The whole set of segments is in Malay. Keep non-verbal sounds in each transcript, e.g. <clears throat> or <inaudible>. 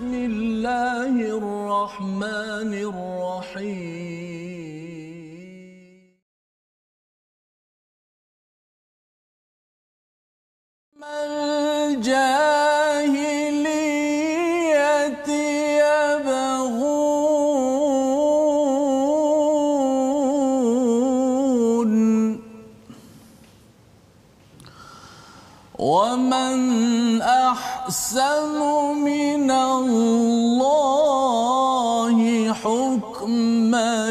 بسم الله الرحمن الرحيم. الجاهلية يبغون ومن أحسن من الله حكما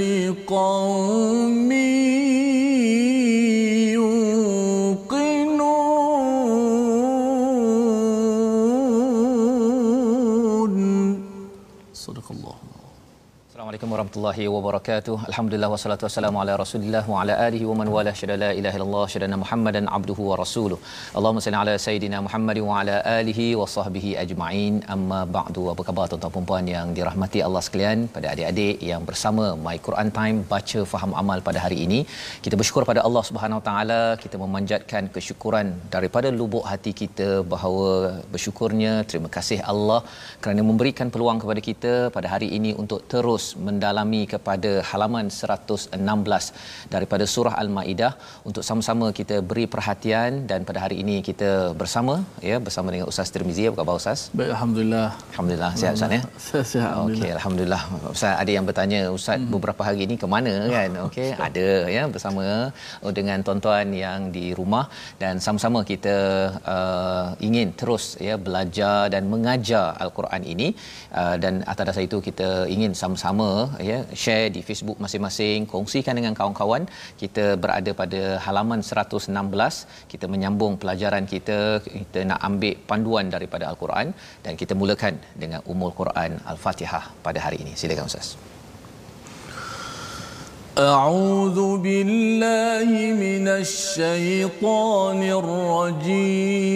لقوم warahmatullahi wabarakatuh. Alhamdulillah wassalatu wassalamu ala Rasulillah wa ala alihi wa man wala syada la ilaha illallah syada Muhammadan abduhu wa rasuluh. Allahumma salli ala sayidina Muhammad wa ala alihi wa sahbihi ajma'in. Amma ba'du. Apa khabar tuan-tuan dan puan yang dirahmati Allah sekalian, pada adik-adik yang bersama My Quran Time baca faham amal pada hari ini. Kita bersyukur pada Allah Subhanahu taala, kita memanjatkan kesyukuran daripada lubuk hati kita bahawa bersyukurnya terima kasih Allah kerana memberikan peluang kepada kita pada hari ini untuk terus mendalami kepada halaman 116 daripada surah Al-Maidah untuk sama-sama kita beri perhatian dan pada hari ini kita bersama ya bersama dengan Ustaz Tirmizi. Apa khabar Ustaz? Baik, Alhamdulillah. Alhamdulillah sihat Ustaz ya. Saya sihat, Okey, alhamdulillah. Ustaz ada yang bertanya, Ustaz hmm. beberapa hari ini ke mana kan? <laughs> Okey, ada ya bersama dengan tuan-tuan yang di rumah dan sama-sama kita uh, ingin terus ya belajar dan mengajar al-Quran ini uh, dan atas dasar itu kita ingin sama-sama ya share di Facebook masing-masing, kongsikan dengan kawan-kawan. Kita berada pada halaman 116. Kita menyambung pelajaran kita, kita nak ambil panduan daripada al-Quran dan kita mulakan dengan umul Quran Al-Fatihah pada hari ini. Silakan Ustaz. أعوذ بالله من الشيطان الرجيم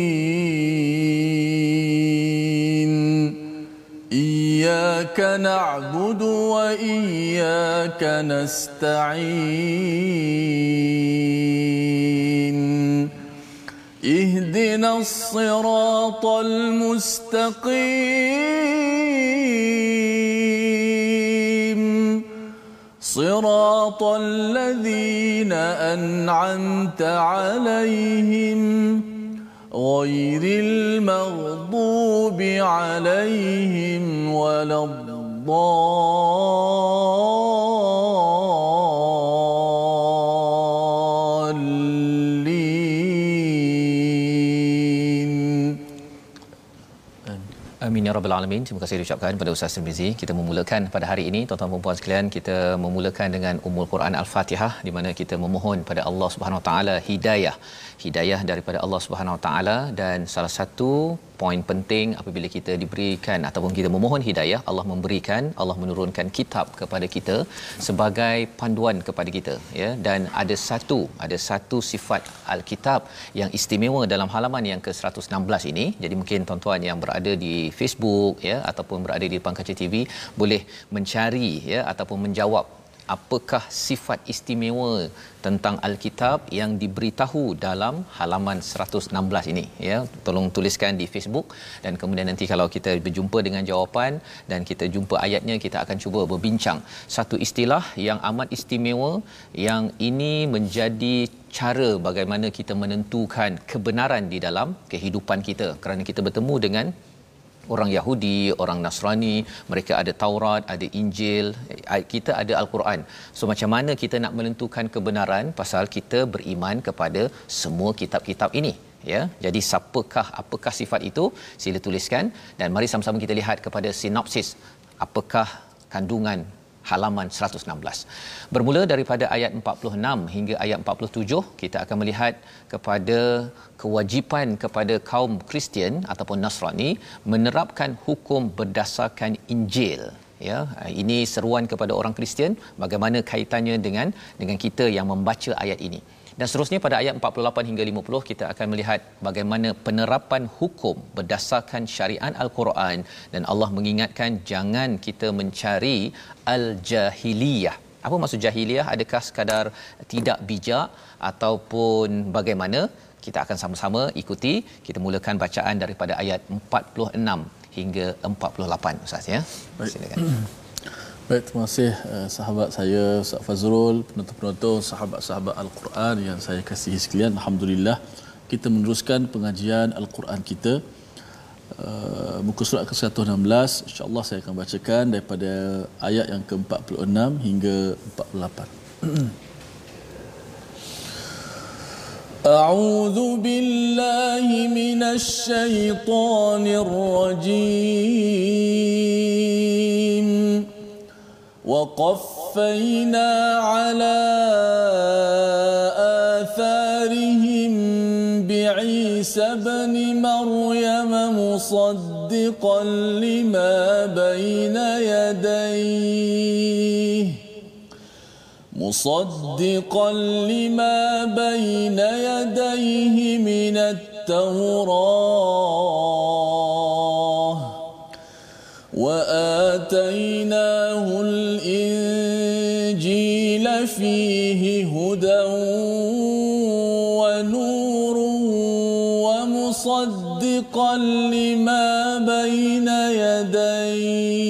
إياك نعبد وإياك نستعين. اهدنا الصراط المستقيم. صراط الذين أنعمت عليهم. غير المغضوب عليهم ولا الضالين Amin ya rabbal alamin. Terima kasih diucapkan kepada Ustaz Tirmizi. Kita memulakan pada hari ini tuan-tuan dan puan sekalian, kita memulakan dengan Ummul Quran Al-Fatihah di mana kita memohon pada Allah Subhanahu Wa Taala hidayah. Hidayah daripada Allah Subhanahu Wa Taala dan salah satu poin penting apabila kita diberikan ataupun kita memohon hidayah, Allah memberikan, Allah menurunkan kitab kepada kita sebagai panduan kepada kita ya dan ada satu ada satu sifat Al-Kitab yang istimewa dalam halaman yang ke-116 ini. Jadi mungkin tuan-tuan yang berada di Facebook ya ataupun berada di depan kaca TV boleh mencari ya ataupun menjawab apakah sifat istimewa tentang Alkitab yang diberitahu dalam halaman 116 ini? Ya tolong tuliskan di Facebook dan kemudian nanti kalau kita berjumpa dengan jawapan dan kita jumpa ayatnya kita akan cuba berbincang. Satu istilah yang amat istimewa yang ini menjadi cara bagaimana kita menentukan kebenaran di dalam kehidupan kita. Kerana kita bertemu dengan orang Yahudi, orang Nasrani, mereka ada Taurat, ada Injil, kita ada Al-Quran. So macam mana kita nak menentukan kebenaran pasal kita beriman kepada semua kitab-kitab ini? Ya. Jadi siapakah apakah sifat itu? Sila tuliskan dan mari sama-sama kita lihat kepada sinopsis apakah kandungan halaman 116. Bermula daripada ayat 46 hingga ayat 47 kita akan melihat kepada kewajipan kepada kaum Kristian ataupun Nasrani menerapkan hukum berdasarkan Injil ya ini seruan kepada orang Kristian bagaimana kaitannya dengan dengan kita yang membaca ayat ini dan seterusnya pada ayat 48 hingga 50 kita akan melihat bagaimana penerapan hukum berdasarkan syariat al-Quran. Dan Allah mengingatkan jangan kita mencari al-jahiliyah. Apa maksud jahiliyah? Adakah sekadar tidak bijak ataupun bagaimana? Kita akan sama-sama ikuti. Kita mulakan bacaan daripada ayat 46 hingga 48 ustaz ya. Silakan Baik, terima kasih uh, sahabat saya Ustaz Fazrul, penonton-penonton, sahabat-sahabat Al-Quran yang saya kasihi sekalian. Alhamdulillah kita meneruskan pengajian Al-Quran kita. Uh, muka surat ke-116 insya-Allah saya akan bacakan daripada ayat yang ke-46 hingga 48. أعوذ بالله من الشيطان الرجيم وقفينا على آثارهم بعيسى ابن مريم مصدقا لما بين يديه مصدقا لما بين يديه من التوراة. وآتيناه الإنجيل فيه هدى ونور ومصدقا لما بين يديه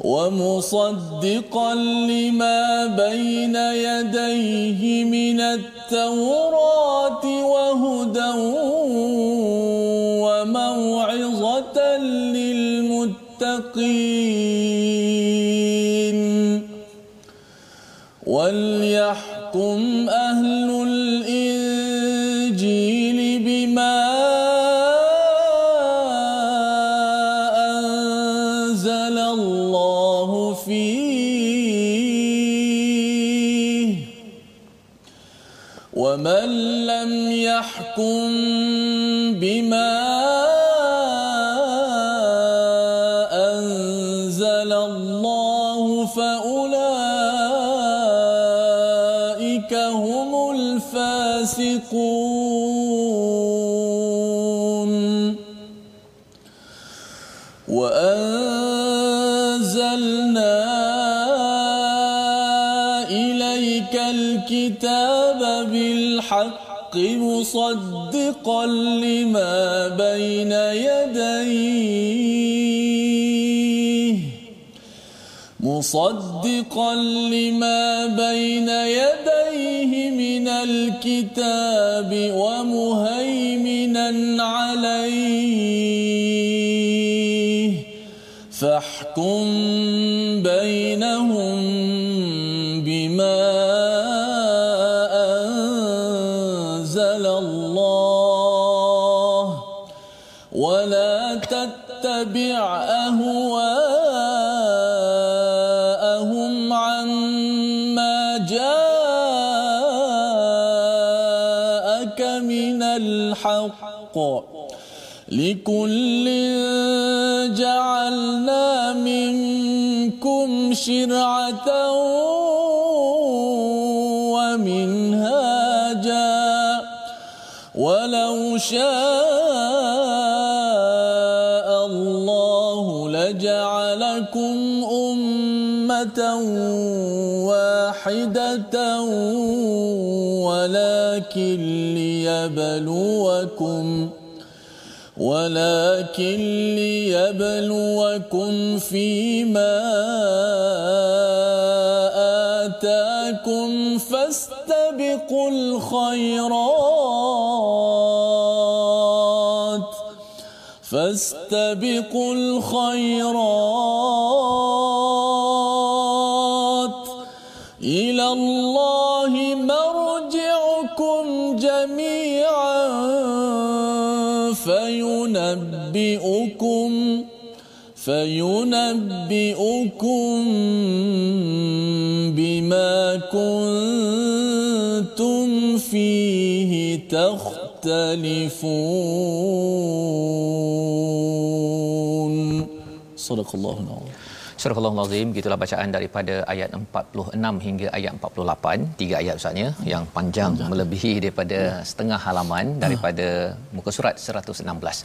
ومصدقا لما بين يديه من التوراة وهدى للمتقين وليحكم أهل الإنجيل بما أنزل الله فيه ومن لم يحكم بما بالحق مصدقا لما بين يديه. مصدقا لما بين يديه من الكتاب ومهيمنا عليه. فاحكم الحق. لكل جعلنا منكم شرعة ومنهاجا. ولو شاء الله لجعلكم أمة واحدة ولكن ليبلوكم ولكن ليبلوكم فيما آتاكم فاستبقوا الخيرات فاستبقوا الخيرات. فينبئكم بما كنتم فيه تختلفون صدق الله العظيم. Surah Al-Azim gitulah bacaan daripada ayat 46 hingga ayat 48 tiga ayat usahanya yang panjang, panjang. melebihi daripada ya. setengah halaman daripada muka surat 116.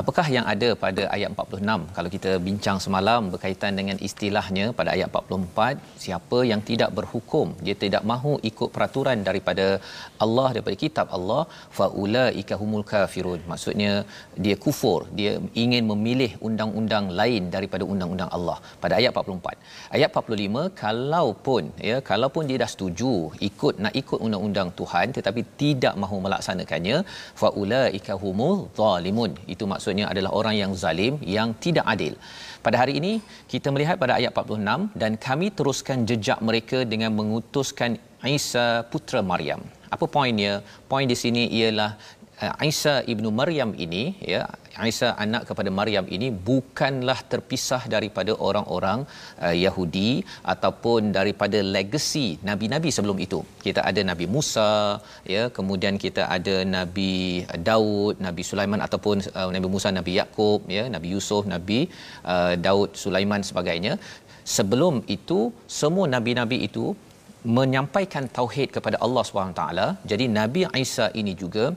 Apakah yang ada pada ayat 46 kalau kita bincang semalam berkaitan dengan istilahnya pada ayat 44 siapa yang tidak berhukum dia tidak mahu ikut peraturan daripada Allah daripada kitab Allah faulaika humul kafirun maksudnya dia kufur dia ingin memilih undang-undang lain daripada undang-undang Allah pada ayat 44. Ayat 45 kalaupun ya kalaupun dia dah setuju ikut nak ikut undang-undang Tuhan tetapi tidak mahu melaksanakannya faulaika humul zalimun. Itu maksudnya adalah orang yang zalim yang tidak adil. Pada hari ini kita melihat pada ayat 46 dan kami teruskan jejak mereka dengan mengutuskan Isa putra Maryam. Apa poinnya? Poin di sini ialah Isa ibnu Maryam ini ya Isa anak kepada Maryam ini bukanlah terpisah daripada orang-orang uh, Yahudi ataupun daripada legasi nabi-nabi sebelum itu. Kita ada Nabi Musa ya, kemudian kita ada Nabi Daud, Nabi Sulaiman ataupun uh, Nabi Musa, Nabi Yakub ya, Nabi Yusuf, Nabi uh, Daud, Sulaiman sebagainya. Sebelum itu semua nabi-nabi itu menyampaikan tauhid kepada Allah SWT. Jadi Nabi Isa ini juga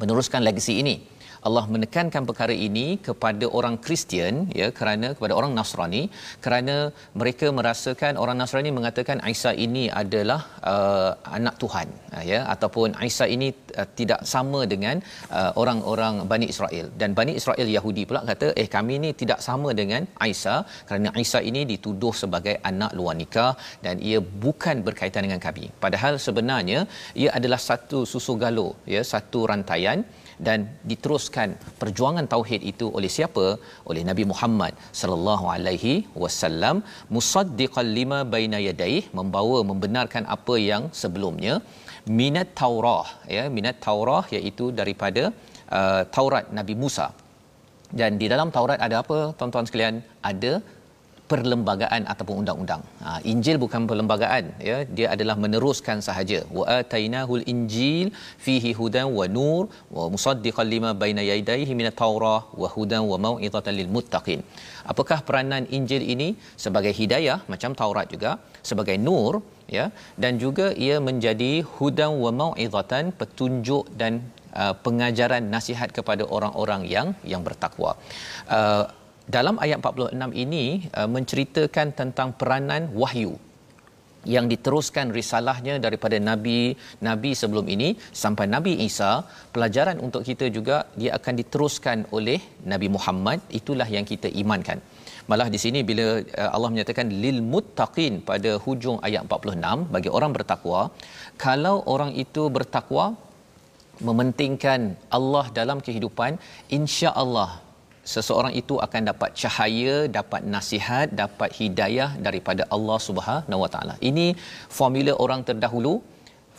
meneruskan legasi ini. Allah menekankan perkara ini kepada orang Kristian ya kerana kepada orang Nasrani kerana mereka merasakan orang Nasrani mengatakan Isa ini adalah uh, anak Tuhan uh, ya ataupun Isa ini uh, tidak sama dengan uh, orang-orang Bani Israel. Dan Bani Israel Yahudi pula kata eh kami ini tidak sama dengan Isa kerana Isa ini dituduh sebagai anak luar nikah dan ia bukan berkaitan dengan kami. Padahal sebenarnya ia adalah satu susu galo ya satu rantaian dan diteruskan perjuangan tauhid itu oleh siapa? Oleh Nabi Muhammad sallallahu alaihi wasallam musaddiqan lima baina yadayhi membawa membenarkan apa yang sebelumnya. Minat taurah ya minat taurah iaitu daripada uh, Taurat Nabi Musa. Dan di dalam Taurat ada apa tuan-tuan sekalian? Ada perlembagaan ataupun undang-undang. Ha, Injil bukan perlembagaan ya, dia adalah meneruskan sahaja. Wa atainahul injil fihi hudan wa nur wa musaddiqan lima baina yadayhi minat taurah wa hudan wa mau'izatan lil muttaqin. Apakah peranan Injil ini sebagai hidayah macam Taurat juga, sebagai nur ya dan juga ia menjadi hudan wa mau'izatan petunjuk dan uh, pengajaran nasihat kepada orang-orang yang yang bertakwa. Uh, dalam ayat 46 ini uh, menceritakan tentang peranan wahyu yang diteruskan risalahnya daripada nabi nabi sebelum ini sampai nabi Isa. Pelajaran untuk kita juga dia akan diteruskan oleh nabi Muhammad. Itulah yang kita imankan. Malah di sini bila uh, Allah menyatakan lil muttaqin pada hujung ayat 46 bagi orang bertakwa kalau orang itu bertakwa mementingkan Allah dalam kehidupan insya-Allah seseorang itu akan dapat cahaya, dapat nasihat, dapat hidayah daripada Allah Subhanahu Wa Taala. Ini formula orang terdahulu,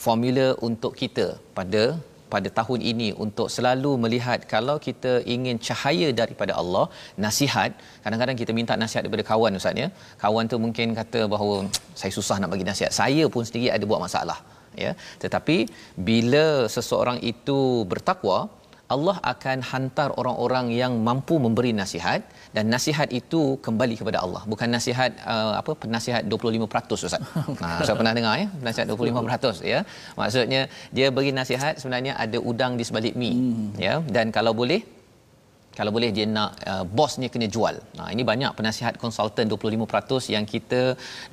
formula untuk kita pada pada tahun ini untuk selalu melihat kalau kita ingin cahaya daripada Allah, nasihat, kadang-kadang kita minta nasihat daripada kawan ustaz ya. Kawan tu mungkin kata bahawa saya susah nak bagi nasihat. Saya pun sendiri ada buat masalah, ya. Tetapi bila seseorang itu bertakwa, Allah akan hantar orang-orang yang mampu memberi nasihat dan nasihat itu kembali kepada Allah bukan nasihat uh, apa penasihat 25% ustaz. <laughs> Ha saya pernah dengar ya nasihat 25% ya. Maksudnya dia beri nasihat sebenarnya ada udang di sebalik mi hmm. ya dan kalau boleh kalau boleh dia nak uh, bosnya kena jual. Nah ini banyak penasihat konsultan 25% yang kita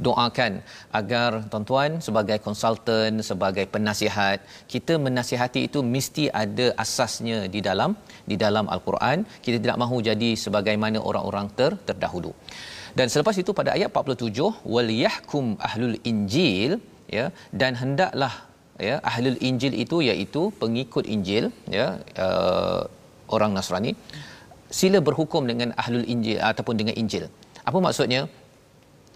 doakan agar tuan-tuan sebagai konsultan, sebagai penasihat, kita menasihati itu mesti ada asasnya di dalam di dalam al-Quran. Kita tidak mahu jadi sebagaimana orang-orang ter, terdahulu. Dan selepas itu pada ayat 47 wal yahkum ahlul injil ya dan hendaklah ya ahlul injil itu iaitu pengikut injil ya uh, orang Nasrani sila berhukum dengan ahlul injil ataupun dengan injil. Apa maksudnya?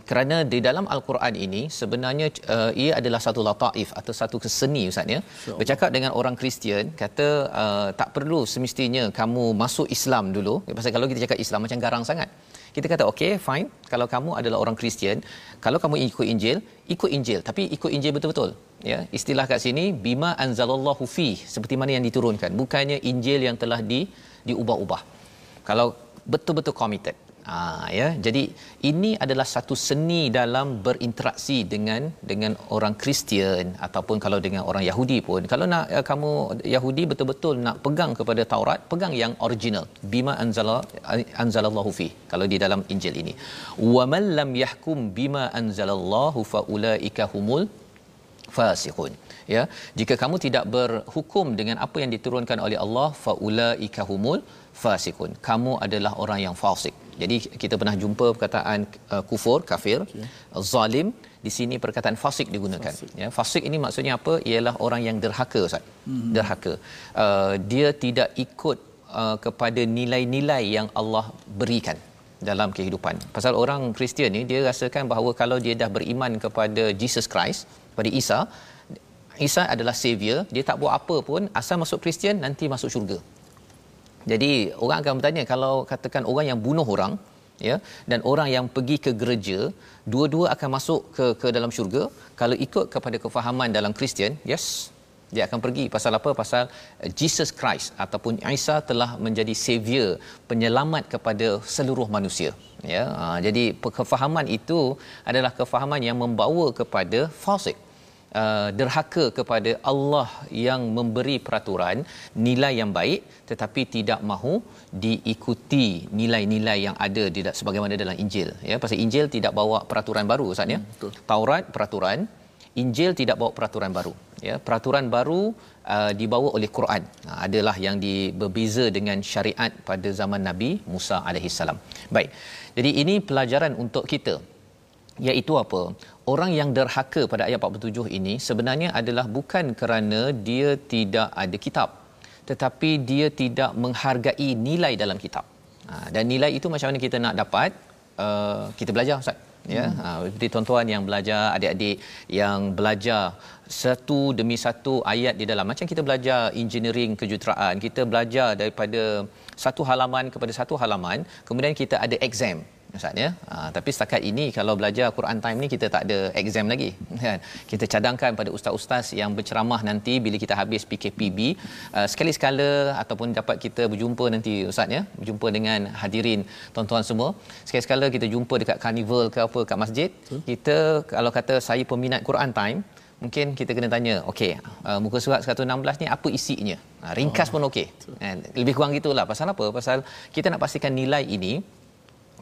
Kerana di dalam al-Quran ini sebenarnya uh, ia adalah satu lataif atau satu keseni ustaz ya. Bercakap dengan orang Kristian kata uh, tak perlu semestinya kamu masuk Islam dulu. Pasal kalau kita cakap Islam macam garang sangat. Kita kata okey fine. Kalau kamu adalah orang Kristian kalau kamu ikut Injil ikut Injil. Tapi ikut Injil betul-betul. Ya istilah kat sini bima anzalallahu fi seperti mana yang diturunkan. Bukannya Injil yang telah di diubah-ubah kalau betul-betul committed. Ha, ya. Jadi ini adalah satu seni dalam berinteraksi dengan dengan orang Kristian ataupun kalau dengan orang Yahudi pun. Kalau nak uh, kamu Yahudi betul-betul nak pegang kepada Taurat pegang yang original. Bima anzala anzalallahu fi kalau di dalam Injil ini. Wa man lam yahkum bima anzalallahu faulaika humul fasiqun. Ya. Jika kamu tidak berhukum dengan apa yang diturunkan oleh Allah faulaika humul fasiqun kamu adalah orang yang fasik. Jadi kita pernah jumpa perkataan uh, kufur kafir okay. zalim di sini perkataan fasik digunakan. Fasik. ya fasik ini maksudnya apa? Ialah orang yang derhaka ustaz. Hmm. derhaka. Uh, dia tidak ikut uh, kepada nilai-nilai yang Allah berikan dalam kehidupan. Pasal orang Kristian ni dia rasakan bahawa kalau dia dah beriman kepada Jesus Christ pada Isa Isa adalah savior dia tak buat apa pun asal masuk Kristian nanti masuk syurga jadi orang akan bertanya kalau katakan orang yang bunuh orang ya dan orang yang pergi ke gereja dua-dua akan masuk ke ke dalam syurga. Kalau ikut kepada kefahaman dalam Kristian yes dia akan pergi. Pasal apa? Pasal eh, Jesus Christ ataupun Isa telah menjadi savior penyelamat kepada seluruh manusia ya. Ha, jadi kefahaman itu adalah kefahaman yang membawa kepada fasik uh, derhaka kepada Allah yang memberi peraturan nilai yang baik tetapi tidak mahu diikuti nilai-nilai yang ada tidak sebagaimana dalam Injil. Ya pasal Injil tidak bawa peraturan baru Ustaz ya. Hmm, Taurat peraturan. Injil tidak bawa peraturan baru ya. Peraturan baru uh, dibawa oleh Quran. Nah, adalah yang di, berbeza dengan syariat pada zaman Nabi Musa alaihissalam. Baik. Jadi ini pelajaran untuk kita. Iaitu apa orang yang derhaka pada ayat 47 ini sebenarnya adalah bukan kerana dia tidak ada kitab tetapi dia tidak menghargai nilai dalam kitab. Ha, dan nilai itu macam mana kita nak dapat? Uh, kita belajar ustaz. Ya hmm. ha, seperti tuan-tuan yang belajar adik-adik yang belajar satu demi satu ayat di dalam. Macam kita belajar engineering kejuruteraan kita belajar daripada satu halaman kepada satu halaman kemudian kita ada exam Ustaz ya. Ha, tapi setakat ini kalau belajar Quran time ni kita tak ada exam lagi kan. Kita cadangkan pada ustaz-ustaz yang berceramah nanti bila kita habis PKPB uh, sekali sekala ataupun dapat kita berjumpa nanti ustaz ya, berjumpa dengan hadirin tuan-tuan semua. Sekali sekala kita jumpa dekat carnival ke apa kat masjid. Hmm. Kita kalau kata saya peminat Quran time mungkin kita kena tanya okey uh, muka surat 116 ni apa isinya uh, ringkas oh, pun okey kan lebih kurang gitulah pasal apa pasal kita nak pastikan nilai ini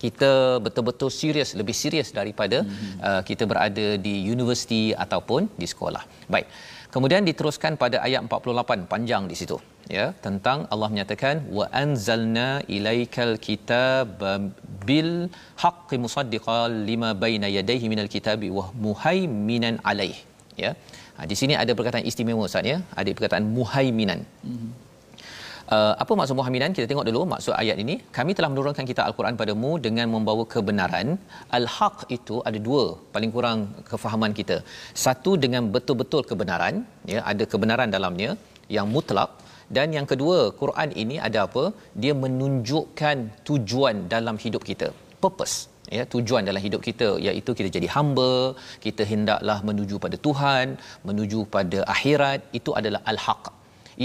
kita betul-betul serius lebih serius daripada mm-hmm. uh, kita berada di universiti ataupun di sekolah. Baik. Kemudian diteruskan pada ayat 48 panjang di situ ya tentang Allah menyatakan wa anzalna ilaikal kitab bil haqqi musaddiqan lima baina yadayhi minal kitabi wa muhaiminan alaih ya. Ha, di sini ada perkataan istimewa Ustaz ya. Ada perkataan muhaiminan. Mm-hmm. Uh, apa maksud muhamidan? Kita tengok dulu maksud ayat ini. Kami telah menurunkan kitab Al-Quran padamu dengan membawa kebenaran. Al-Haq itu ada dua paling kurang kefahaman kita. Satu dengan betul-betul kebenaran, ya, ada kebenaran dalamnya yang mutlak dan yang kedua, Quran ini ada apa? Dia menunjukkan tujuan dalam hidup kita. Purpose ya tujuan dalam hidup kita iaitu kita jadi hamba kita hendaklah menuju pada Tuhan menuju pada akhirat itu adalah al-haq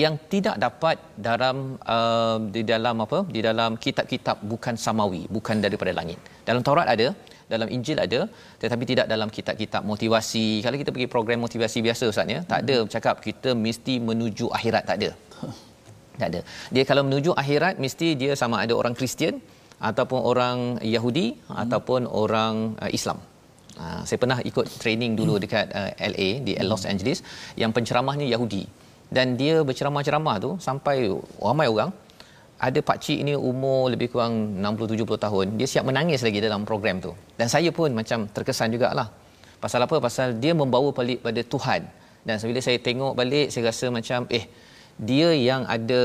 yang tidak dapat dalam uh, di dalam apa? Di dalam kitab-kitab bukan samawi bukan daripada langit. Dalam Taurat ada dalam Injil ada tetapi tidak dalam kitab-kitab motivasi. Kalau kita pergi program motivasi biasa ustaz ya tak ada cakap kita mesti menuju akhirat tak ada. <laughs> Tak ada. Dia kalau menuju akhirat mesti dia sama ada orang Kristian ataupun orang Yahudi hmm. ataupun orang uh, Islam. Uh, saya pernah ikut training dulu dekat uh, LA di Los Angeles. Yang penceramahnya Yahudi dan dia berceramah-ceramah tu sampai ramai orang. Ada pak cik ini umur lebih kurang 60 70 tahun. Dia siap menangis lagi dalam program tu. Dan saya pun macam terkesan jugalah. Pasal apa? Pasal dia membawa balik pada Tuhan. Dan bila saya tengok balik saya rasa macam eh dia yang ada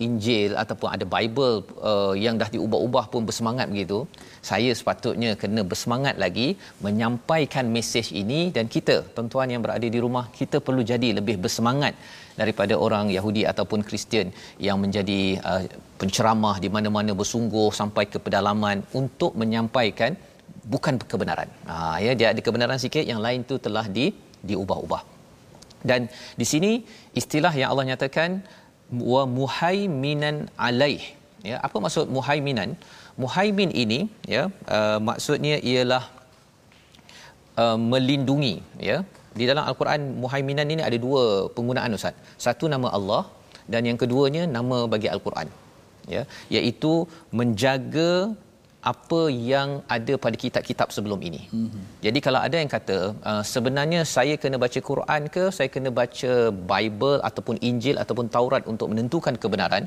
Injil ataupun ada Bible uh, yang dah diubah-ubah pun bersemangat begitu saya sepatutnya kena bersemangat lagi menyampaikan mesej ini dan kita tuan-tuan yang berada di rumah kita perlu jadi lebih bersemangat daripada orang Yahudi ataupun Kristian yang menjadi uh, penceramah di mana-mana bersungguh sampai ke pedalaman untuk menyampaikan bukan kebenaran. Ha ya dia ada kebenaran sikit yang lain tu telah di diubah-ubah. Dan di sini istilah yang Allah nyatakan wa muhaiminan alaih. Ya, apa maksud muhaiminan? Muhaimin ini ya uh, maksudnya ialah uh, melindungi ya. Di dalam al-Quran muhaiminan ini ada dua penggunaan ustaz. Satu nama Allah dan yang keduanya nama bagi al-Quran. Ya, iaitu menjaga apa yang ada pada kitab-kitab sebelum ini. Mm-hmm. Jadi kalau ada yang kata uh, sebenarnya saya kena baca Quran ke saya kena baca Bible ataupun Injil ataupun Taurat untuk menentukan kebenaran.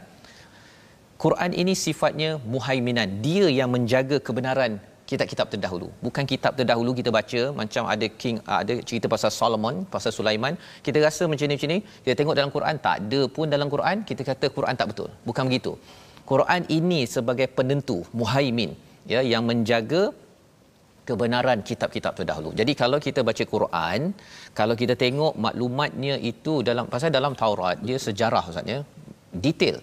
Quran ini sifatnya muhaiminan. Dia yang menjaga kebenaran kitab-kitab terdahulu. Bukan kitab terdahulu kita baca macam ada king uh, ada cerita pasal Solomon, pasal Sulaiman, kita rasa macam ni macam ni, kita tengok dalam Quran tak ada pun dalam Quran, kita kata Quran tak betul. Bukan begitu. Quran ini sebagai penentu muhaimin ya yang menjaga kebenaran kitab-kitab terdahulu. Jadi kalau kita baca Quran, kalau kita tengok maklumatnya itu dalam pasal dalam Taurat dia sejarah ustaz ya, detail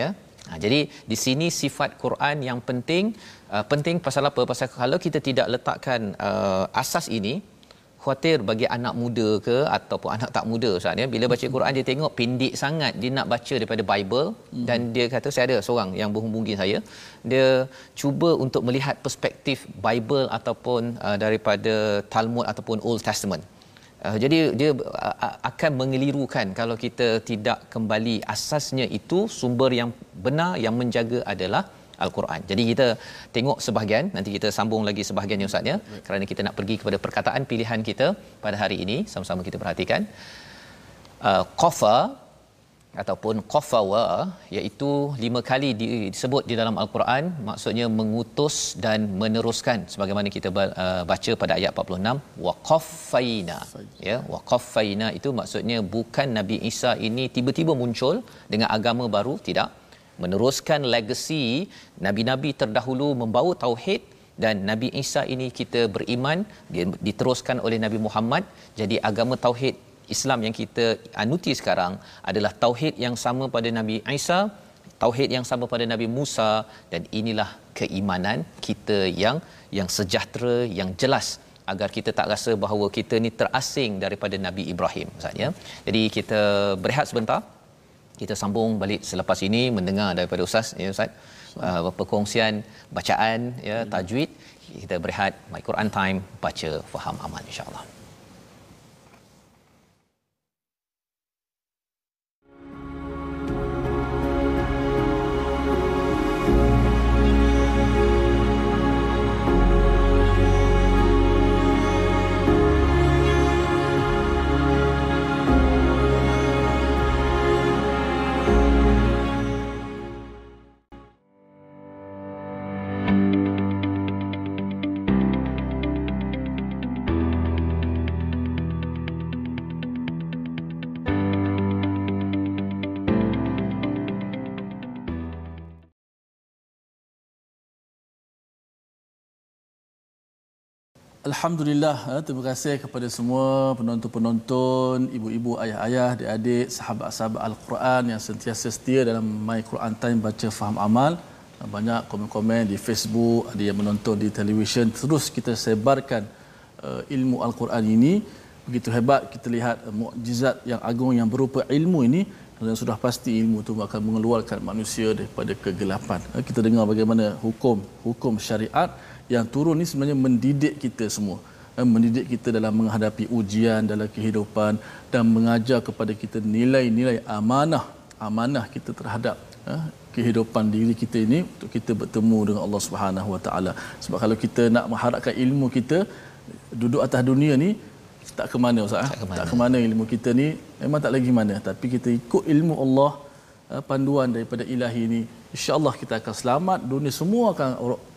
ya. Ha, jadi di sini sifat Quran yang penting uh, penting pasal apa? Pasal kalau kita tidak letakkan uh, asas ini khuatir bagi anak muda ke ataupun anak tak muda Ustaz ya? Bila baca Quran dia tengok pendek sangat dia nak baca daripada Bible hmm. dan dia kata saya ada seorang yang berhubungi saya. Dia cuba untuk melihat perspektif Bible ataupun uh, daripada Talmud ataupun Old Testament. Uh, jadi dia uh, akan mengelirukan kalau kita tidak kembali asasnya itu. Sumber yang benar yang menjaga adalah Al-Quran. Jadi kita tengok sebahagian, nanti kita sambung lagi sebahagian Ustaz ya. Kerana kita nak pergi kepada perkataan pilihan kita pada hari ini, sama-sama kita perhatikan. Uh, qafa ataupun qafawa iaitu lima kali disebut di dalam al-Quran maksudnya mengutus dan meneruskan sebagaimana kita uh, baca pada ayat 46 wa qaffaina ya wa qaffaina itu maksudnya bukan Nabi Isa ini tiba-tiba muncul dengan agama baru tidak meneruskan legasi nabi-nabi terdahulu membawa tauhid dan Nabi Isa ini kita beriman. Dia diteruskan oleh Nabi Muhammad. Jadi agama tauhid Islam yang kita anuti sekarang adalah tauhid yang sama pada Nabi Isa tauhid yang sama pada Nabi Musa dan inilah keimanan kita yang yang sejahtera yang jelas agar kita tak rasa bahawa kita ni terasing daripada Nabi Ibrahim maksudnya jadi kita berehat sebentar kita sambung balik selepas ini mendengar daripada ustaz ya ustaz uh, perkongsian bacaan ya tajwid. Kita berehat my Quran time baca faham amal insyaallah Alhamdulillah, eh, terima kasih kepada semua penonton-penonton, ibu-ibu, ayah-ayah, adik-adik, sahabat-sahabat Al-Quran yang sentiasa setia dalam My Quran Time baca faham amal. Banyak komen-komen di Facebook, ada yang menonton di televisyen. Terus kita sebarkan uh, ilmu Al-Quran ini. Begitu hebat kita lihat uh, mukjizat yang agung yang berupa ilmu ini dan sudah pasti ilmu itu akan mengeluarkan manusia daripada kegelapan. Kita dengar bagaimana hukum hukum syariat yang turun ni sebenarnya mendidik kita semua eh, mendidik kita dalam menghadapi ujian dalam kehidupan dan mengajar kepada kita nilai-nilai amanah amanah kita terhadap eh, kehidupan diri kita ini untuk kita bertemu dengan Allah Subhanahu Wa Taala sebab kalau kita nak mengharapkan ilmu kita duduk atas dunia ni tak ke mana ustaz eh? tak ke mana. tak ke mana ilmu kita ni memang tak lagi mana tapi kita ikut ilmu Allah panduan daripada ilahi ini insyaallah kita akan selamat dunia semua akan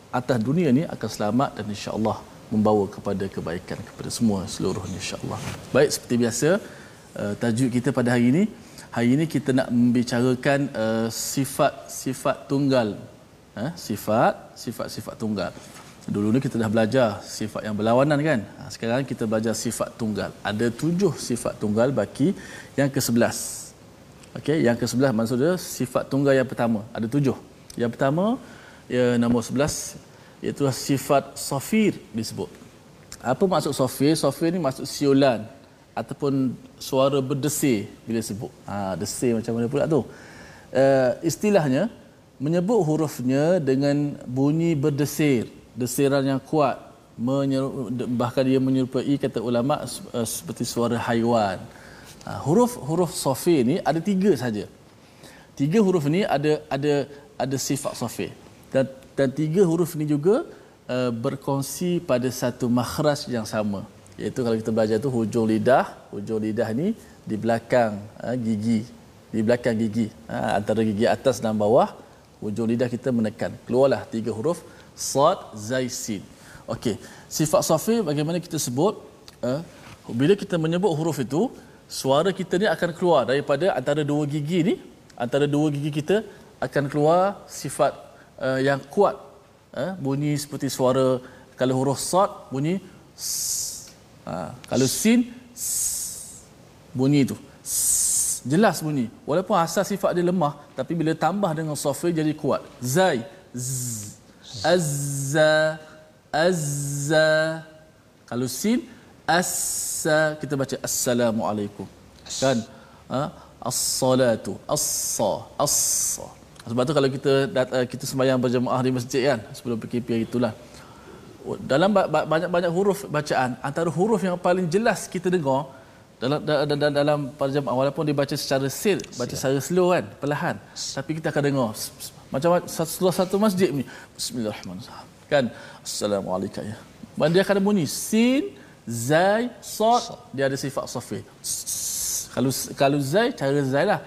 atas dunia ni akan selamat dan insya-Allah membawa kepada kebaikan kepada semua seluruhnya insya-Allah. Baik seperti biasa uh, tajuk kita pada hari ini Hari ini kita nak membicarakan sifat-sifat tunggal. Uh, sifat, sifat-sifat tunggal. Dulu ni kita dah belajar sifat yang berlawanan kan. Ha, sekarang kita belajar sifat tunggal. Ada tujuh sifat tunggal bagi yang ke sebelas. Okey, yang ke sebelas maksudnya sifat tunggal yang pertama. Ada tujuh. Yang pertama, ya, nombor sebelas, iaitu sifat sofir disebut. Apa maksud sofir? Sofir ni maksud siulan ataupun suara berdesir bila sebut. Ha, desir macam mana pula tu? Uh, istilahnya, menyebut hurufnya dengan bunyi berdesir desiran yang kuat bahkan dia menyerupai kata ulama uh, seperti suara haiwan uh, huruf huruf sofi ni ada tiga saja tiga huruf ni ada ada ada sifat sofi dan dan tiga huruf ni juga uh, berkongsi pada satu makhraj yang sama. Iaitu kalau kita belajar tu hujung lidah hujung lidah ni di belakang uh, gigi. Di belakang gigi. Uh, antara gigi atas dan bawah hujung lidah kita menekan. Keluarlah tiga huruf. Sad, Zai, Sin. Okey, sifat safi bagaimana kita sebut? Uh, bila kita menyebut huruf itu, suara kita ni akan keluar daripada antara dua gigi ni, antara dua gigi kita akan keluar sifat uh, yang kuat. Uh, bunyi seperti suara kalau huruf sad bunyi s. Uh, kalau sin s. bunyi itu. S. Jelas bunyi. Walaupun asal sifat dia lemah, tapi bila tambah dengan safi jadi kuat. Zai, z. Azza Azza Kalau sin Assa Kita baca Assalamualaikum Kan ha? As-salatu Assa Assa Sebab tu kalau kita uh, kita sembahyang berjemaah di masjid kan Sebelum PKP itulah dalam banyak-banyak huruf bacaan antara huruf yang paling jelas kita dengar dalam dalam dalam pada jemaah walaupun dibaca secara sil baca secara slow kan perlahan tapi kita akan dengar macam satu satu masjid ni. Bismillahirrahmanirrahim. Kan? Assalamualaikum ya. Dan dia akan bunyi sin, zai, sad, dia ada sifat safi. Kalau kalau zai cara zai lah.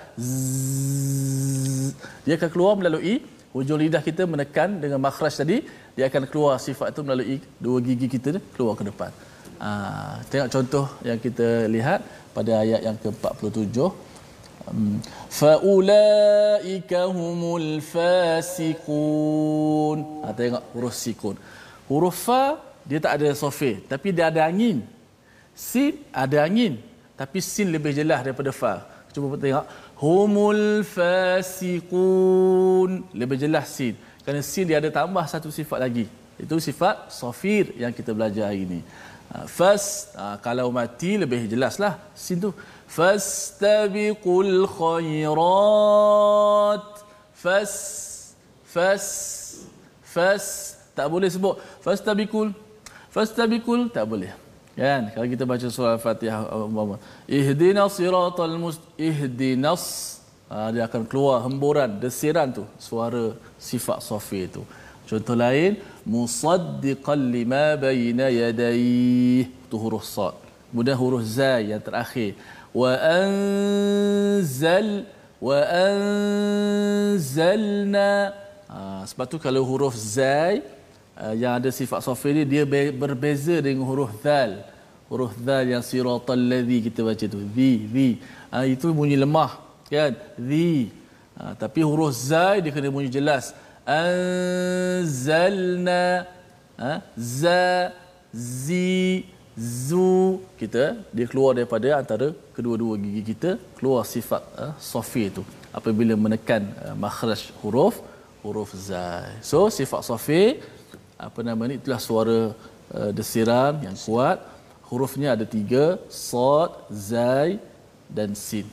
Dia akan keluar melalui hujung lidah kita menekan dengan makhraj tadi, dia akan keluar sifat itu melalui dua gigi kita keluar ke depan. Ha, tengok contoh yang kita lihat pada ayat yang ke-47 faulaika humul fasiqun. Ha, tengok huruf sikun. Huruf fa dia tak ada sofi tapi dia ada angin. Sin ada angin tapi sin lebih jelas daripada fa. Cuba tengok. Humul fasiqun. Lebih jelas sin. Kerana sin dia ada tambah satu sifat lagi. Itu sifat safir yang kita belajar hari ini. Ah, fas ah, kalau mati lebih jelaslah sin tu. Fastabiqul khairat. Fas fas fas. Tak boleh sebut. Fastabiqul fastabiqul tak boleh. Kan? Kalau kita baca surah Al-Fatihah umpama. Ihdinas siratal must ihdinas ah, dia akan keluar hemburan desiran tu suara sifat safi itu. Contoh lain musaddiqan lima bayna yadayh tu huruf sad. Kemudian huruf zai yang terakhir wa anzal wa anzalna ha, sebab tu kalau huruf zai uh, yang ada sifat sofi ni dia berbeza dengan huruf zal huruf zal yang siratal ladzi kita baca tu. Zi zi ha, itu bunyi lemah kan? Zi ha, tapi huruf zai dia kena bunyi jelas. Anzalna ha, za zi zu. Kita dia keluar daripada antara kedua-dua gigi kita keluar sifat uh, sofi itu apabila menekan uh, makhraj huruf huruf zai so sifat sofi apa nama ni itulah suara uh, desiran yang kuat hurufnya ada tiga sad zai dan sin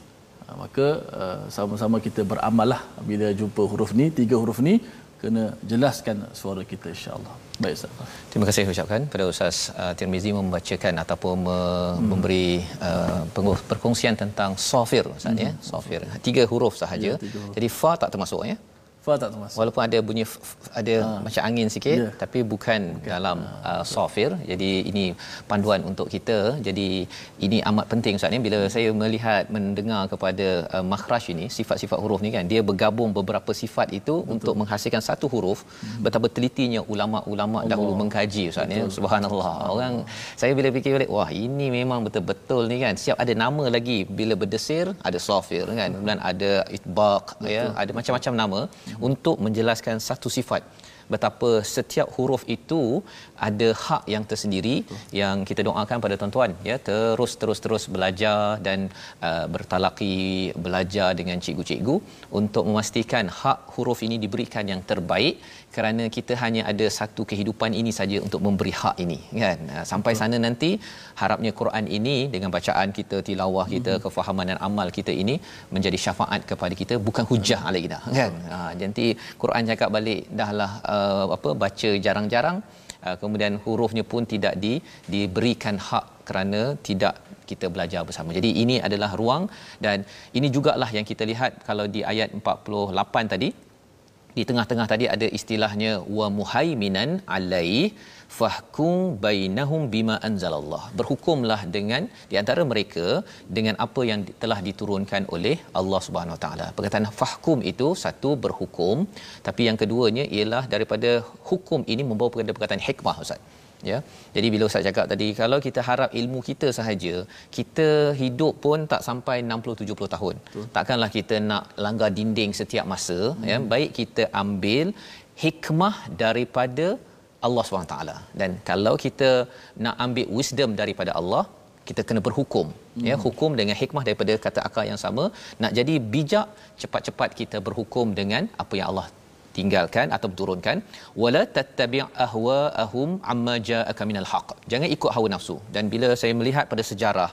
uh, maka uh, sama-sama kita beramal lah bila jumpa huruf ni tiga huruf ni kena jelaskan suara kita insya-Allah. Baik Ustaz. Terima kasih ucapkan pada Ustaz uh, Tirmizi membacakan ataupun me- hmm. memberi uh, perkongsian tentang sofir Ustaz ya. hmm. ya. Sofir. Tiga huruf sahaja. Ya, tiga huruf. Jadi fa tak termasuk ya. Tak walaupun ada bunyi f- f- ada ha. macam angin sikit Ya. tapi bukan, bukan. dalam uh, sofir jadi ini panduan untuk kita. Jadi ini amat penting Ustaz ni. Bila saya melihat mendengar kepada uh, makhraj ini sifat-sifat huruf ni kan dia bergabung beberapa sifat itu Betul. untuk menghasilkan satu huruf. Hmm. betapa telitinya ulama-ulama dahulu mengkaji Ustaz ni. Subhanallah. Orang saya bila fikir balik wah ini memang betul-betul ni kan. Siap ada nama lagi bila berdesir ada sofir kan. Kemudian ada itbaq ya ada macam-macam nama untuk menjelaskan satu sifat betapa setiap huruf itu ada hak yang tersendiri Betul. yang kita doakan pada tuan-tuan ya terus terus terus belajar dan uh, bertalaki belajar dengan cikgu-cikgu untuk memastikan hak huruf ini diberikan yang terbaik kerana kita hanya ada satu kehidupan ini saja untuk memberi hak ini kan sampai Betul. sana nanti harapnya Quran ini dengan bacaan kita tilawah kita mm-hmm. kefahaman dan amal kita ini menjadi syafaat kepada kita bukan hujah alai kita kan uh, nanti Quran cakap balik dahlah uh, apa baca jarang-jarang uh, kemudian hurufnya pun tidak di diberikan hak kerana tidak kita belajar bersama. Jadi ini adalah ruang dan ini jugalah yang kita lihat kalau di ayat 48 tadi di tengah-tengah tadi ada istilahnya wa muhaiminan alai fahkum bainahum bima anzalallah. Berhukumlah dengan di antara mereka dengan apa yang telah diturunkan oleh Allah Subhanahu Wa Taala. Perkataan fahkum itu satu berhukum. Tapi yang keduanya ialah daripada hukum ini membawa kepada perkataan hikmah ustaz ya jadi bila ustaz cakap tadi kalau kita harap ilmu kita sahaja kita hidup pun tak sampai 60 70 tahun Betul. takkanlah kita nak langgar dinding setiap masa hmm. ya baik kita ambil hikmah daripada Allah SWT dan kalau kita nak ambil wisdom daripada Allah kita kena berhukum hmm. ya hukum dengan hikmah daripada kata akal yang sama nak jadi bijak cepat-cepat kita berhukum dengan apa yang Allah tinggalkan atau turunkan wala tattabi' ahwa'ahum amma ja'aka minal haqq. Jangan ikut hawa nafsu. Dan bila saya melihat pada sejarah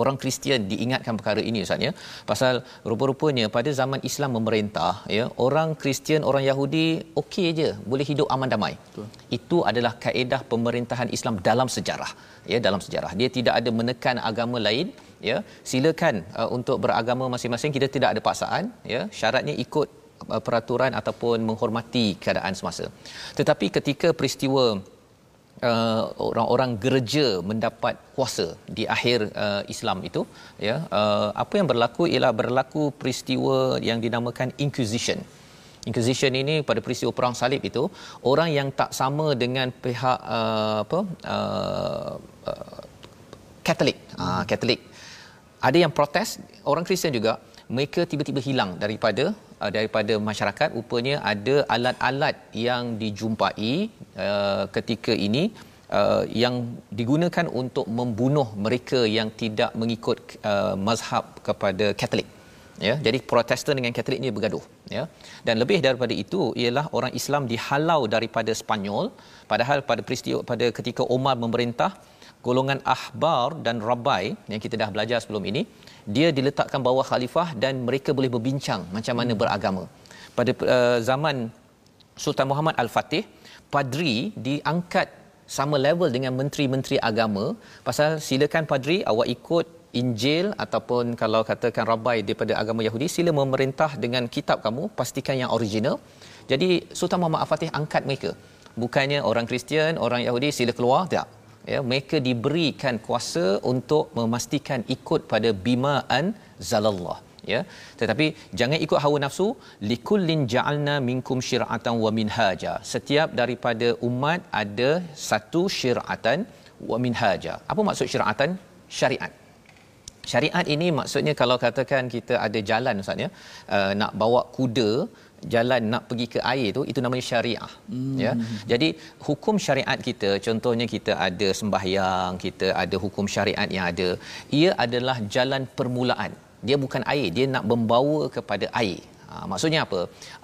orang Kristian diingatkan perkara ini ustaz ya. Pasal rupa-rupanya pada zaman Islam memerintah ya orang Kristian orang Yahudi okey je boleh hidup aman damai. Betul. itu adalah kaedah pemerintahan Islam dalam sejarah ya dalam sejarah. Dia tidak ada menekan agama lain ya. Silakan uh, untuk beragama masing-masing kita tidak ada paksaan ya. Syaratnya ikut peraturan ataupun menghormati keadaan semasa. Tetapi ketika peristiwa uh, orang-orang gereja mendapat kuasa di akhir uh, Islam itu ya uh, apa yang berlaku ialah berlaku peristiwa yang dinamakan inquisition. Inquisition ini pada peristiwa perang salib itu orang yang tak sama dengan pihak uh, apa uh, uh, Katolik hmm. uh, ada yang protes orang Kristian juga mereka tiba-tiba hilang daripada uh, daripada masyarakat rupanya ada alat-alat yang dijumpai uh, ketika ini uh, yang digunakan untuk membunuh mereka yang tidak mengikut uh, mazhab kepada Katolik ya jadi protestan dengan katolik ni bergaduh ya. Dan lebih daripada itu ialah orang Islam dihalau daripada Spanyol. Padahal pada peristiwa pada ketika Omar memerintah golongan ahbar dan rabai yang kita dah belajar sebelum ini dia diletakkan bawah khalifah dan mereka boleh berbincang macam mana beragama. Pada uh, zaman Sultan Muhammad Al-Fatih padri diangkat sama level dengan menteri-menteri agama. Pasal silakan padri awak ikut Injil ataupun kalau katakan rabai daripada agama Yahudi sila memerintah dengan kitab kamu pastikan yang original. Jadi Sultan Muhammad Al-Fatih angkat mereka. Bukannya orang Kristian orang Yahudi sila keluar tak ya mereka diberikan kuasa untuk memastikan ikut pada bimaan zalallah ya. Tetapi jangan ikut hawa nafsu likullin ja'alna minkum syir'atan wa minhaja. Setiap daripada umat ada satu syir'atan wa minhaja. Apa maksud syir'atan? Syariat. Syariat ini maksudnya kalau katakan kita ada jalan ustaz ya uh, nak bawa kuda jalan nak pergi ke air tu itu namanya syariah hmm. ya jadi hukum syariat kita contohnya kita ada sembahyang kita ada hukum syariat yang ada ia adalah jalan permulaan dia bukan air dia nak membawa kepada air Ha, maksudnya apa?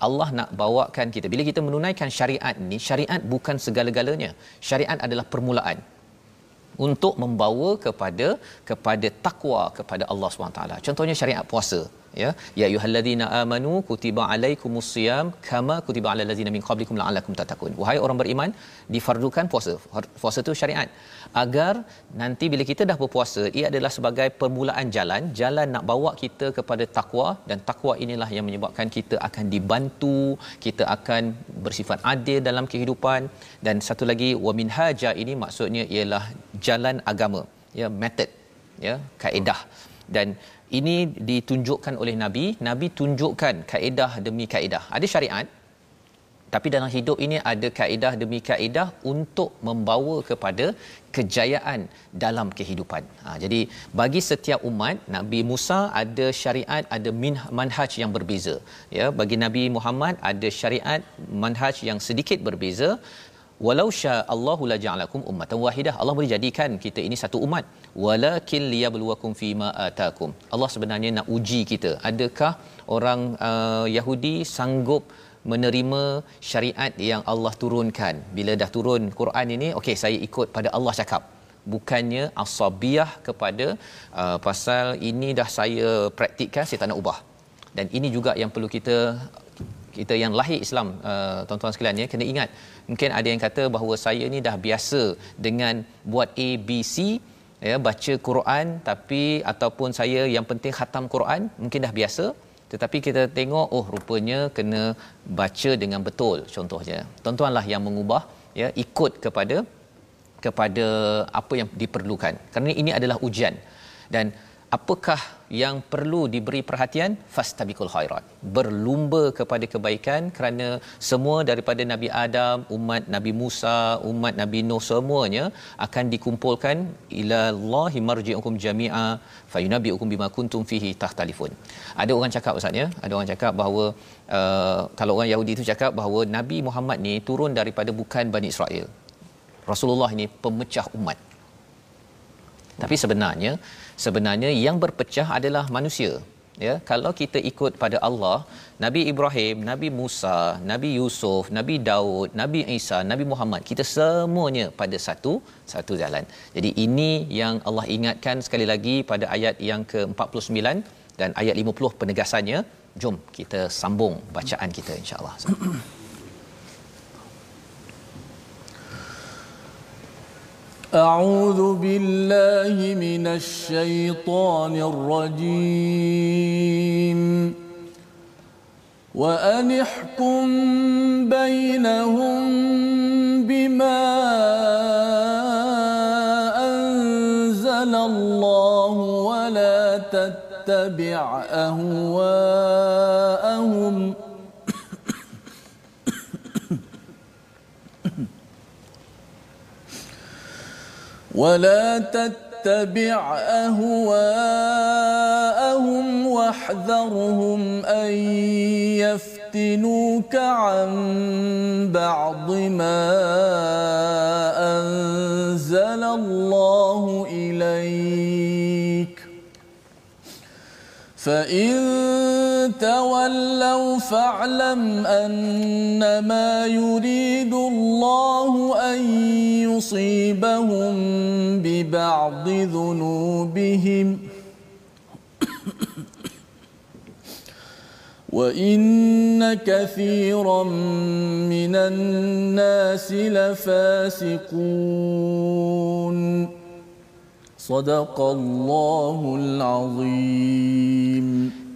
Allah nak bawakan kita bila kita menunaikan syariat ni, syariat bukan segala-galanya. Syariat adalah permulaan untuk membawa kepada kepada takwa kepada Allah SWT. Contohnya syariat puasa ya ya ayyuhallazina amanu kutiba alaikumusiyam kama kutiba alal ladzina min qablikum la'allakum tattaqun. Wahai orang beriman difardukan puasa. Puasa itu syariat. Agar nanti bila kita dah berpuasa ia adalah sebagai permulaan jalan jalan nak bawa kita kepada takwa dan takwa inilah yang menyebabkan kita akan dibantu kita akan bersifat adil dalam kehidupan. Dan satu lagi wa minhaja ini maksudnya ialah jalan agama ya method ya kaedah. Dan ini ditunjukkan oleh nabi nabi tunjukkan kaedah demi kaedah ada syariat tapi dalam hidup ini ada kaedah demi kaedah untuk membawa kepada kejayaan dalam kehidupan. Ha, jadi bagi setiap umat Nabi Musa ada syariat ada manhaj yang berbeza. Ya, bagi Nabi Muhammad ada syariat manhaj yang sedikit berbeza. Walau sya Allahu la ja'alakum ummatan wahidah. Allah boleh jadikan kita ini satu umat. Walakin liyabluwakum fima atakum. Allah sebenarnya nak uji kita. Adakah orang uh, Yahudi sanggup menerima syariat yang Allah turunkan. Bila dah turun Quran ini, okey saya ikut pada Allah cakap. Bukannya asabiah kepada uh, pasal ini dah saya praktikkan, saya tak nak ubah. Dan ini juga yang perlu kita kita yang lahir Islam uh, tuan-tuan sekalian ya kena ingat. Mungkin ada yang kata bahawa saya ni dah biasa dengan buat A B C ya baca Quran tapi ataupun saya yang penting khatam Quran mungkin dah biasa. Tetapi kita tengok oh rupanya kena baca dengan betul contohnya. Tuan-tuanlah yang mengubah ya ikut kepada kepada apa yang diperlukan. Kerana ini adalah ujian. Dan apakah yang perlu diberi perhatian? Fastabiqul khairat. Berlumba kepada kebaikan kerana semua daripada nabi Adam umat nabi Musa umat nabi Nuh semuanya akan dikumpulkan ila Allahi marji'ukum jami'a fayunabbi'ukum bima kuntum fihi tahtalifun ada orang cakap ustaz ya? Ada orang cakap bahawa uh, kalau orang Yahudi itu cakap bahawa nabi Muhammad ni turun daripada bukan Bani Israel. Rasulullah ini pemecah umat. Tapi sebenarnya sebenarnya yang berpecah adalah manusia. Ya kalau kita ikut pada Allah Nabi Ibrahim Nabi Musa Nabi Yusuf Nabi Daud Nabi Isa Nabi Muhammad kita semuanya pada satu satu jalan. Jadi ini yang Allah ingatkan sekali lagi pada ayat yang ke-49 dan ayat 50 penegasannya. Jom kita sambung bacaan kita insyaallah أعوذ بالله من الشيطان الرجيم. وأن احكم بينهم بما أنزل الله ولا تتبع أهواءهم ولا تتبع أهواءهم واحذرهم أن يفتنوك عن بعض ما أنزل الله إليك. فإن تولوا فاعلم أنما يريد الله أن يصيبهم ببعض ذنوبهم. وإن كثيرا من الناس لفاسقون. صدق الله العظيم.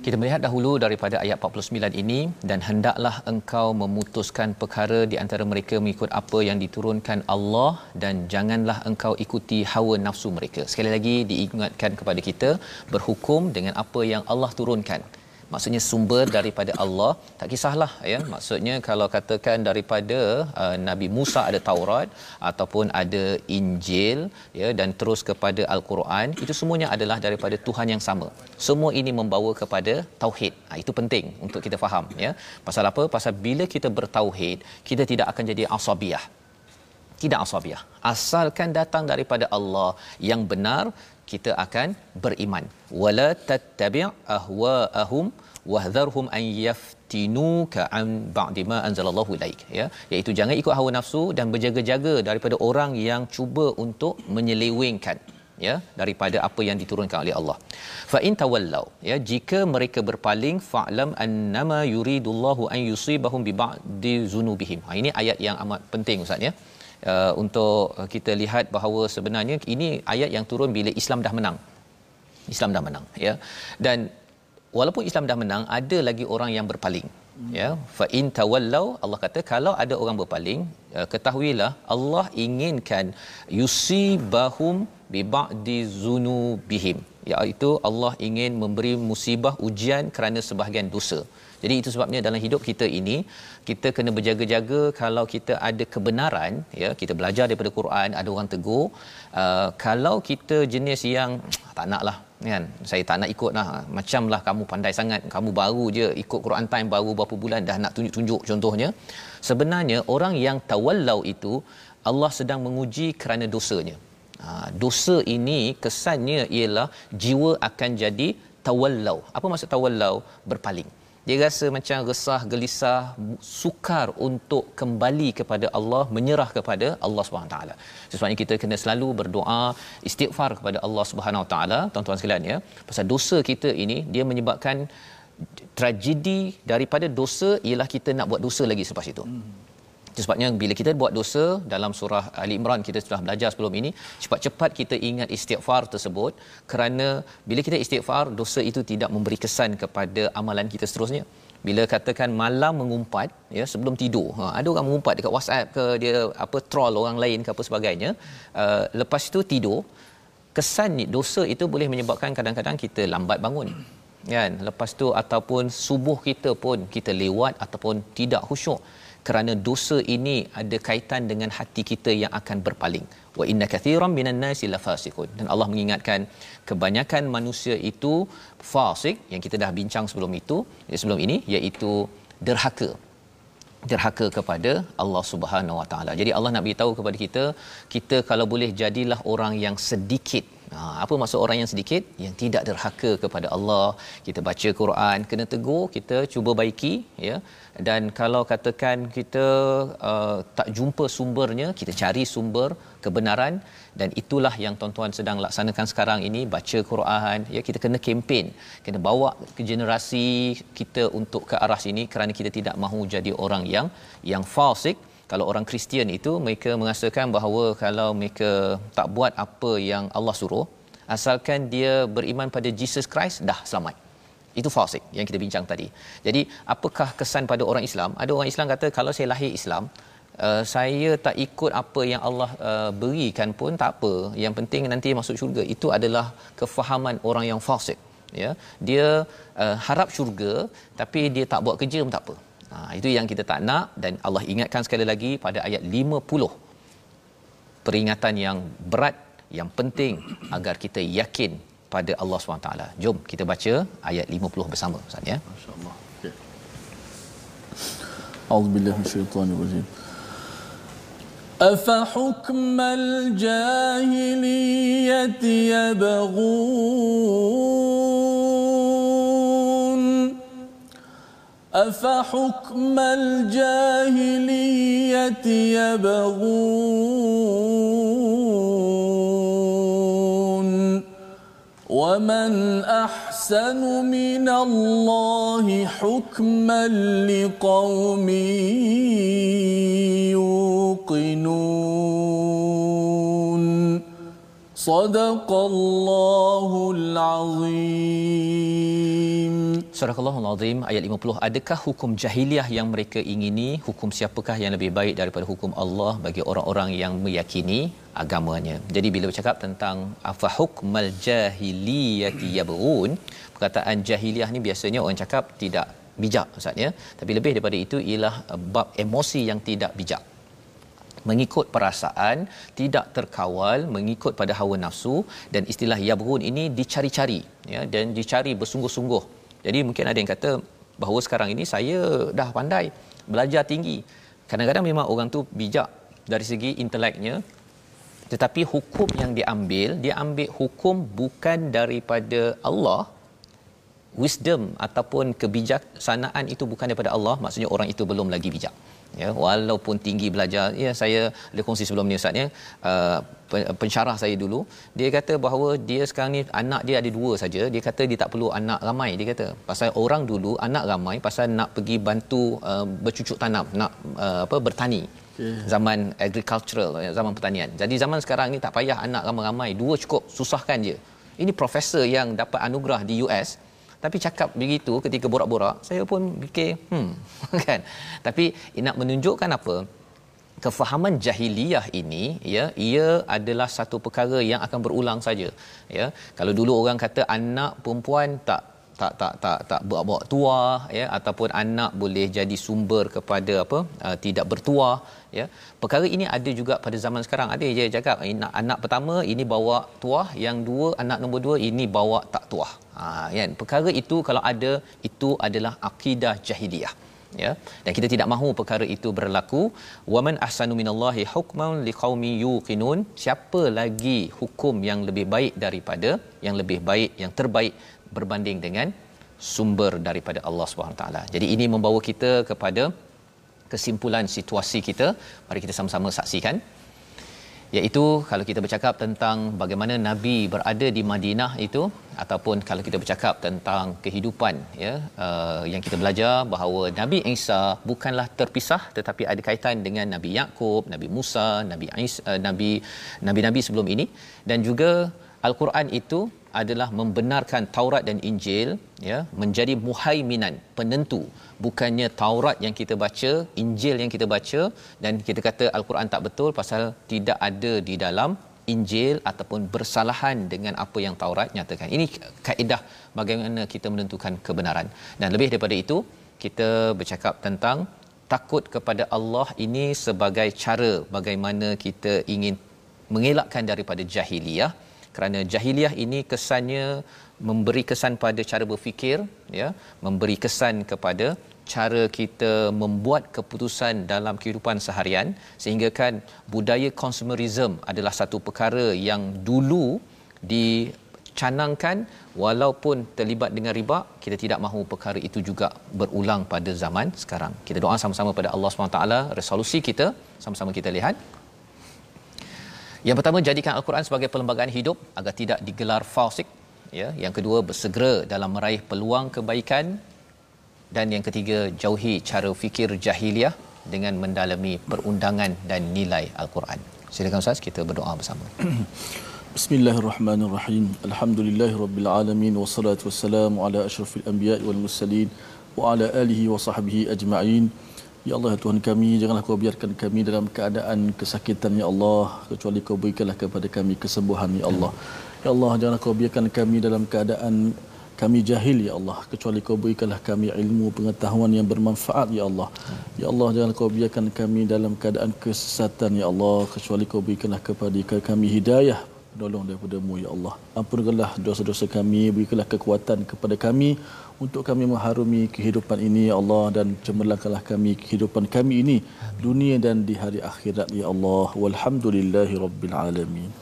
Kita melihat dahulu daripada ayat 49 ini dan hendaklah engkau memutuskan perkara di antara mereka mengikut apa yang diturunkan Allah dan janganlah engkau ikuti hawa nafsu mereka. Sekali lagi diingatkan kepada kita berhukum dengan apa yang Allah turunkan maksudnya sumber daripada Allah tak kisahlah ya. Maksudnya kalau katakan daripada uh, Nabi Musa ada Taurat ataupun ada Injil ya dan terus kepada Al-Quran itu semuanya adalah daripada Tuhan yang sama. Semua ini membawa kepada tauhid. Ha, itu penting untuk kita faham ya. Pasal apa? Pasal bila kita bertauhid kita tidak akan jadi asabiah. Tidak asabiah. Asalkan datang daripada Allah yang benar kita akan beriman. Wala tattabi' ahwa'ahum wahdharhum an yaftinuka an ba'di ma anzalallahu ilaik. Ya iaitu jangan ikut hawa nafsu dan berjaga-jaga daripada orang yang cuba untuk menyelewengkan ya daripada apa yang diturunkan oleh Allah. Fa in tawallau ya jika mereka berpaling fa'lam annama yuridullahu an yusibahum bi ba'di zunubihim. Ha, ini ayat yang amat penting ustaz ya uh, untuk kita lihat bahawa sebenarnya ini ayat yang turun bila Islam dah menang. Islam dah menang ya. Dan walaupun Islam dah menang ada lagi orang yang berpaling ya. Fa in tawallau Allah kata kalau ada orang berpaling uh, ketahuilah Allah inginkan yusibahum bi ba'di zunubihim iaitu Allah ingin memberi musibah ujian kerana sebahagian dosa jadi itu sebabnya dalam hidup kita ini kita kena berjaga-jaga kalau kita ada kebenaran ya kita belajar daripada Quran ada orang tegur uh, kalau kita jenis yang <tsk> tak naklah kan? Saya tak nak ikut lah macamlah kamu pandai sangat kamu baru je ikut Quran time baru berapa bulan dah nak tunjuk-tunjuk contohnya. Sebenarnya orang yang tawallau itu Allah sedang menguji kerana dosanya. Ha, dosa ini kesannya ialah jiwa akan jadi tawallau. Apa maksud tawallau? Berpaling dia rasa macam resah gelisah sukar untuk kembali kepada Allah menyerah kepada Allah Subhanahu taala sebabnya kita kena selalu berdoa istighfar kepada Allah Subhanahu taala tuan-tuan sekalian ya pasal dosa kita ini dia menyebabkan tragedi daripada dosa ialah kita nak buat dosa lagi selepas itu hmm. Sebabnya bila kita buat dosa dalam surah Ali Imran kita sudah belajar sebelum ini cepat-cepat kita ingat istighfar tersebut kerana bila kita istighfar dosa itu tidak memberi kesan kepada amalan kita seterusnya. Bila katakan malam mengumpat ya sebelum tidur ha, ada orang mengumpat dekat WhatsApp ke dia apa troll orang lain ke apa sebagainya uh, lepas itu tidur kesan dosa itu boleh menyebabkan kadang-kadang kita lambat bangun kan? Lepas tu ataupun subuh kita pun kita lewat ataupun tidak khusyuk kerana dosa ini ada kaitan dengan hati kita yang akan berpaling. Wa inna kathiran minan nasi lafasiqun dan Allah mengingatkan kebanyakan manusia itu fasik yang kita dah bincang sebelum itu sebelum ini iaitu derhaka. Derhaka kepada Allah Subhanahu Wa Taala. Jadi Allah nak beritahu kepada kita, kita kalau boleh jadilah orang yang sedikit Ha, apa maksud orang yang sedikit? Yang tidak derhaka kepada Allah. Kita baca Quran kena tegur kita cuba baiki ya. Dan kalau katakan kita uh, tak jumpa sumbernya kita cari sumber kebenaran. Dan itulah yang tuan-tuan sedang laksanakan sekarang ini baca Quran ya. Kita kena kempen kena bawa ke generasi kita untuk ke arah sini kerana kita tidak mahu jadi orang yang yang fasik kalau orang Kristian itu mereka mengasakan bahawa kalau mereka tak buat apa yang Allah suruh asalkan dia beriman pada Jesus Christ dah selamat. Itu fasik yang kita bincang tadi. Jadi apakah kesan pada orang Islam? Ada orang Islam kata kalau saya lahir Islam Uh, saya tak ikut apa yang Allah uh, berikan pun tak apa. Yang penting nanti masuk syurga. Itu adalah kefahaman orang yang fasik ya. Dia uh, harap syurga tapi dia tak buat kerja pun tak apa Ha, itu yang kita tak nak dan Allah ingatkan sekali lagi pada ayat 50. Peringatan yang berat, yang penting agar kita yakin pada Allah SWT. Jom kita baca ayat 50 bersama Ustaz ya. Masya-Allah. Okay. Auzubillahi minasyaitonirrajim. أفحكم الجاهلية يبغون أفحكم الجاهلية يبغون ومن أحسن من الله حكما لقوم يوقنون صدق الله العظيم Surah Al-Azim Azim ayat 50 adakah hukum jahiliah yang mereka ingini? Hukum siapakah yang lebih baik daripada hukum Allah bagi orang-orang yang meyakini agamanya? Jadi bila bercakap tentang afa hukmal jahiliyati yabun perkataan jahiliah ni biasanya orang cakap tidak bijak ustaz ya. Tapi lebih daripada itu ialah bab emosi yang tidak bijak. Mengikut perasaan tidak terkawal mengikut pada hawa nafsu dan istilah yabghun ini dicari-cari ya dan dicari bersungguh-sungguh jadi mungkin ada yang kata bahawa sekarang ini saya dah pandai belajar tinggi. Kadang-kadang memang orang tu bijak dari segi inteleknya tetapi hukum yang diambil dia ambil hukum bukan daripada Allah wisdom ataupun kebijaksanaan itu bukan daripada Allah maksudnya orang itu belum lagi bijak ya walaupun tinggi belajar ya saya ada kongsi sebelum ni ustaz ya. Uh, pensyarah saya dulu dia kata bahawa dia sekarang ni anak dia ada dua saja. Dia kata dia tak perlu anak ramai dia kata. Pasal orang dulu anak ramai pasal nak pergi bantu uh, bercucuk tanam nak uh, apa bertani. Zaman agricultural ya, zaman pertanian. Jadi zaman sekarang ni tak payah anak ramai-ramai dua cukup susahkan je. Ini profesor yang dapat anugerah di US tapi cakap begitu ketika borak-borak saya pun fikir hmm <laughs> kan? Tapi nak menunjukkan apa? Kefahaman jahiliyah ini ya ia adalah satu perkara yang akan berulang saja ya. Kalau dulu orang kata anak perempuan tak tak tak tak tak bawa tua ya ataupun anak boleh jadi sumber kepada apa uh, tidak bertuah ya. Perkara ini ada juga pada zaman sekarang. Ada je cakap anak, anak pertama ini bawa tuah. Yang dua anak nombor dua ini bawa tak tuah. Ha kan? Perkara itu kalau ada itu adalah akidah jahiliyah ya. Dan kita tidak mahu perkara itu berlaku. Waman ahsanu minallahi hukman liqaumi yuqinun. Siapa lagi hukum yang lebih baik daripada yang lebih baik yang terbaik berbanding dengan sumber daripada Allah Subhanahu taala. Jadi ini membawa kita kepada kesimpulan situasi kita. Mari kita sama-sama saksikan. Iaitu kalau kita bercakap tentang bagaimana Nabi berada di Madinah itu ataupun kalau kita bercakap tentang kehidupan ya uh, yang kita belajar bahawa Nabi Isa bukanlah terpisah tetapi ada kaitan dengan Nabi Yakub, Nabi Musa, Nabi Isa, uh, Nabi Nabi-nabi sebelum ini dan juga Al-Quran itu adalah membenarkan Taurat dan Injil ya menjadi muhaiminan penentu. Bukannya Taurat yang kita baca Injil yang kita baca dan kita kata Al-Quran tak betul pasal tidak ada di dalam Injil ataupun bersalahan dengan apa yang Taurat nyatakan. Ini kaedah bagaimana kita menentukan kebenaran. Dan lebih daripada itu kita bercakap tentang takut kepada Allah ini sebagai cara bagaimana kita ingin mengelakkan daripada jahiliyah kerana jahiliah ini kesannya memberi kesan pada cara berfikir ya memberi kesan kepada cara kita membuat keputusan dalam kehidupan seharian sehingga kan budaya consumerism adalah satu perkara yang dulu dicanangkan walaupun terlibat dengan riba kita tidak mahu perkara itu juga berulang pada zaman sekarang. Kita doa sama-sama pada Allah SWT resolusi kita sama-sama kita lihat yang pertama jadikan al-Quran sebagai perlembagaan hidup agar tidak digelar falsik ya yang kedua bersegera dalam meraih peluang kebaikan dan yang ketiga jauhi cara fikir jahiliah dengan mendalami perundangan dan nilai al-Quran. Silakan Ustaz kita berdoa bersama. <clears throat> Bismillahirrahmanirrahim. Alhamdulillahirabbil alamin wassalatu wassalamu ala asyrafil anbiya'i wal mursalin wa ala alihi wa sahbihi ajma'in. Ya Allah Tuhan kami janganlah kau biarkan kami dalam keadaan kesakitan ya Allah kecuali kau berikanlah kepada kami kesembuhan ya Allah. Ya Allah janganlah kau biarkan kami dalam keadaan kami jahil ya Allah kecuali kau berikanlah kami ilmu pengetahuan yang bermanfaat ya Allah. Ya Allah janganlah kau biarkan kami dalam keadaan kesesatan ya Allah kecuali kau berikanlah kepada kami hidayah penolong daripada-Mu ya Allah. Ampunkanlah dosa-dosa kami, berikanlah kekuatan kepada kami untuk kami mengharumi kehidupan ini ya Allah dan cemerlangkanlah kami kehidupan kami ini dunia dan di hari akhirat ya Allah. Walhamdulillahirabbil alamin.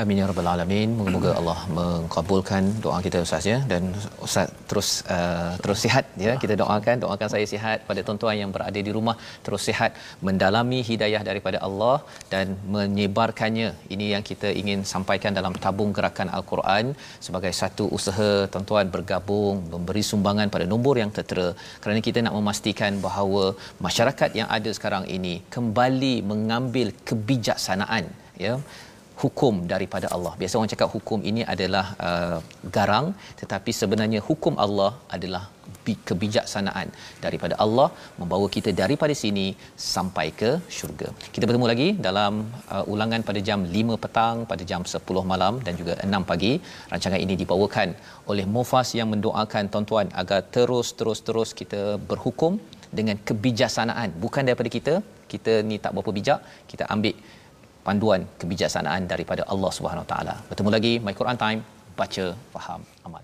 Amin ya rabbal alamin. Moga-moga Allah mengabulkan doa kita Ustaz ya dan Ustaz terus uh, terus sihat ya. Kita doakan doakan saya sihat pada tuan-tuan yang berada di rumah terus sihat mendalami hidayah daripada Allah dan menyebarkannya. Ini yang kita ingin sampaikan dalam tabung gerakan Al-Quran sebagai satu usaha tuan-tuan bergabung memberi sumbangan pada nombor yang tertera kerana kita nak memastikan bahawa masyarakat yang ada sekarang ini kembali mengambil kebijaksanaan ya hukum daripada Allah. Biasa orang cakap hukum ini adalah uh, garang tetapi sebenarnya hukum Allah adalah kebijaksanaan daripada Allah membawa kita daripada sini sampai ke syurga. Kita bertemu lagi dalam uh, ulangan pada jam 5 petang, pada jam 10 malam dan juga 6 pagi. Rancangan ini dibawakan oleh Mufas yang mendoakan tuan-tuan agar terus-terus-terus kita berhukum dengan kebijaksanaan bukan daripada kita. Kita ni tak berapa bijak, kita ambil panduan kebijaksanaan daripada Allah Subhanahu taala. Bertemu lagi My Quran Time, baca, faham, amal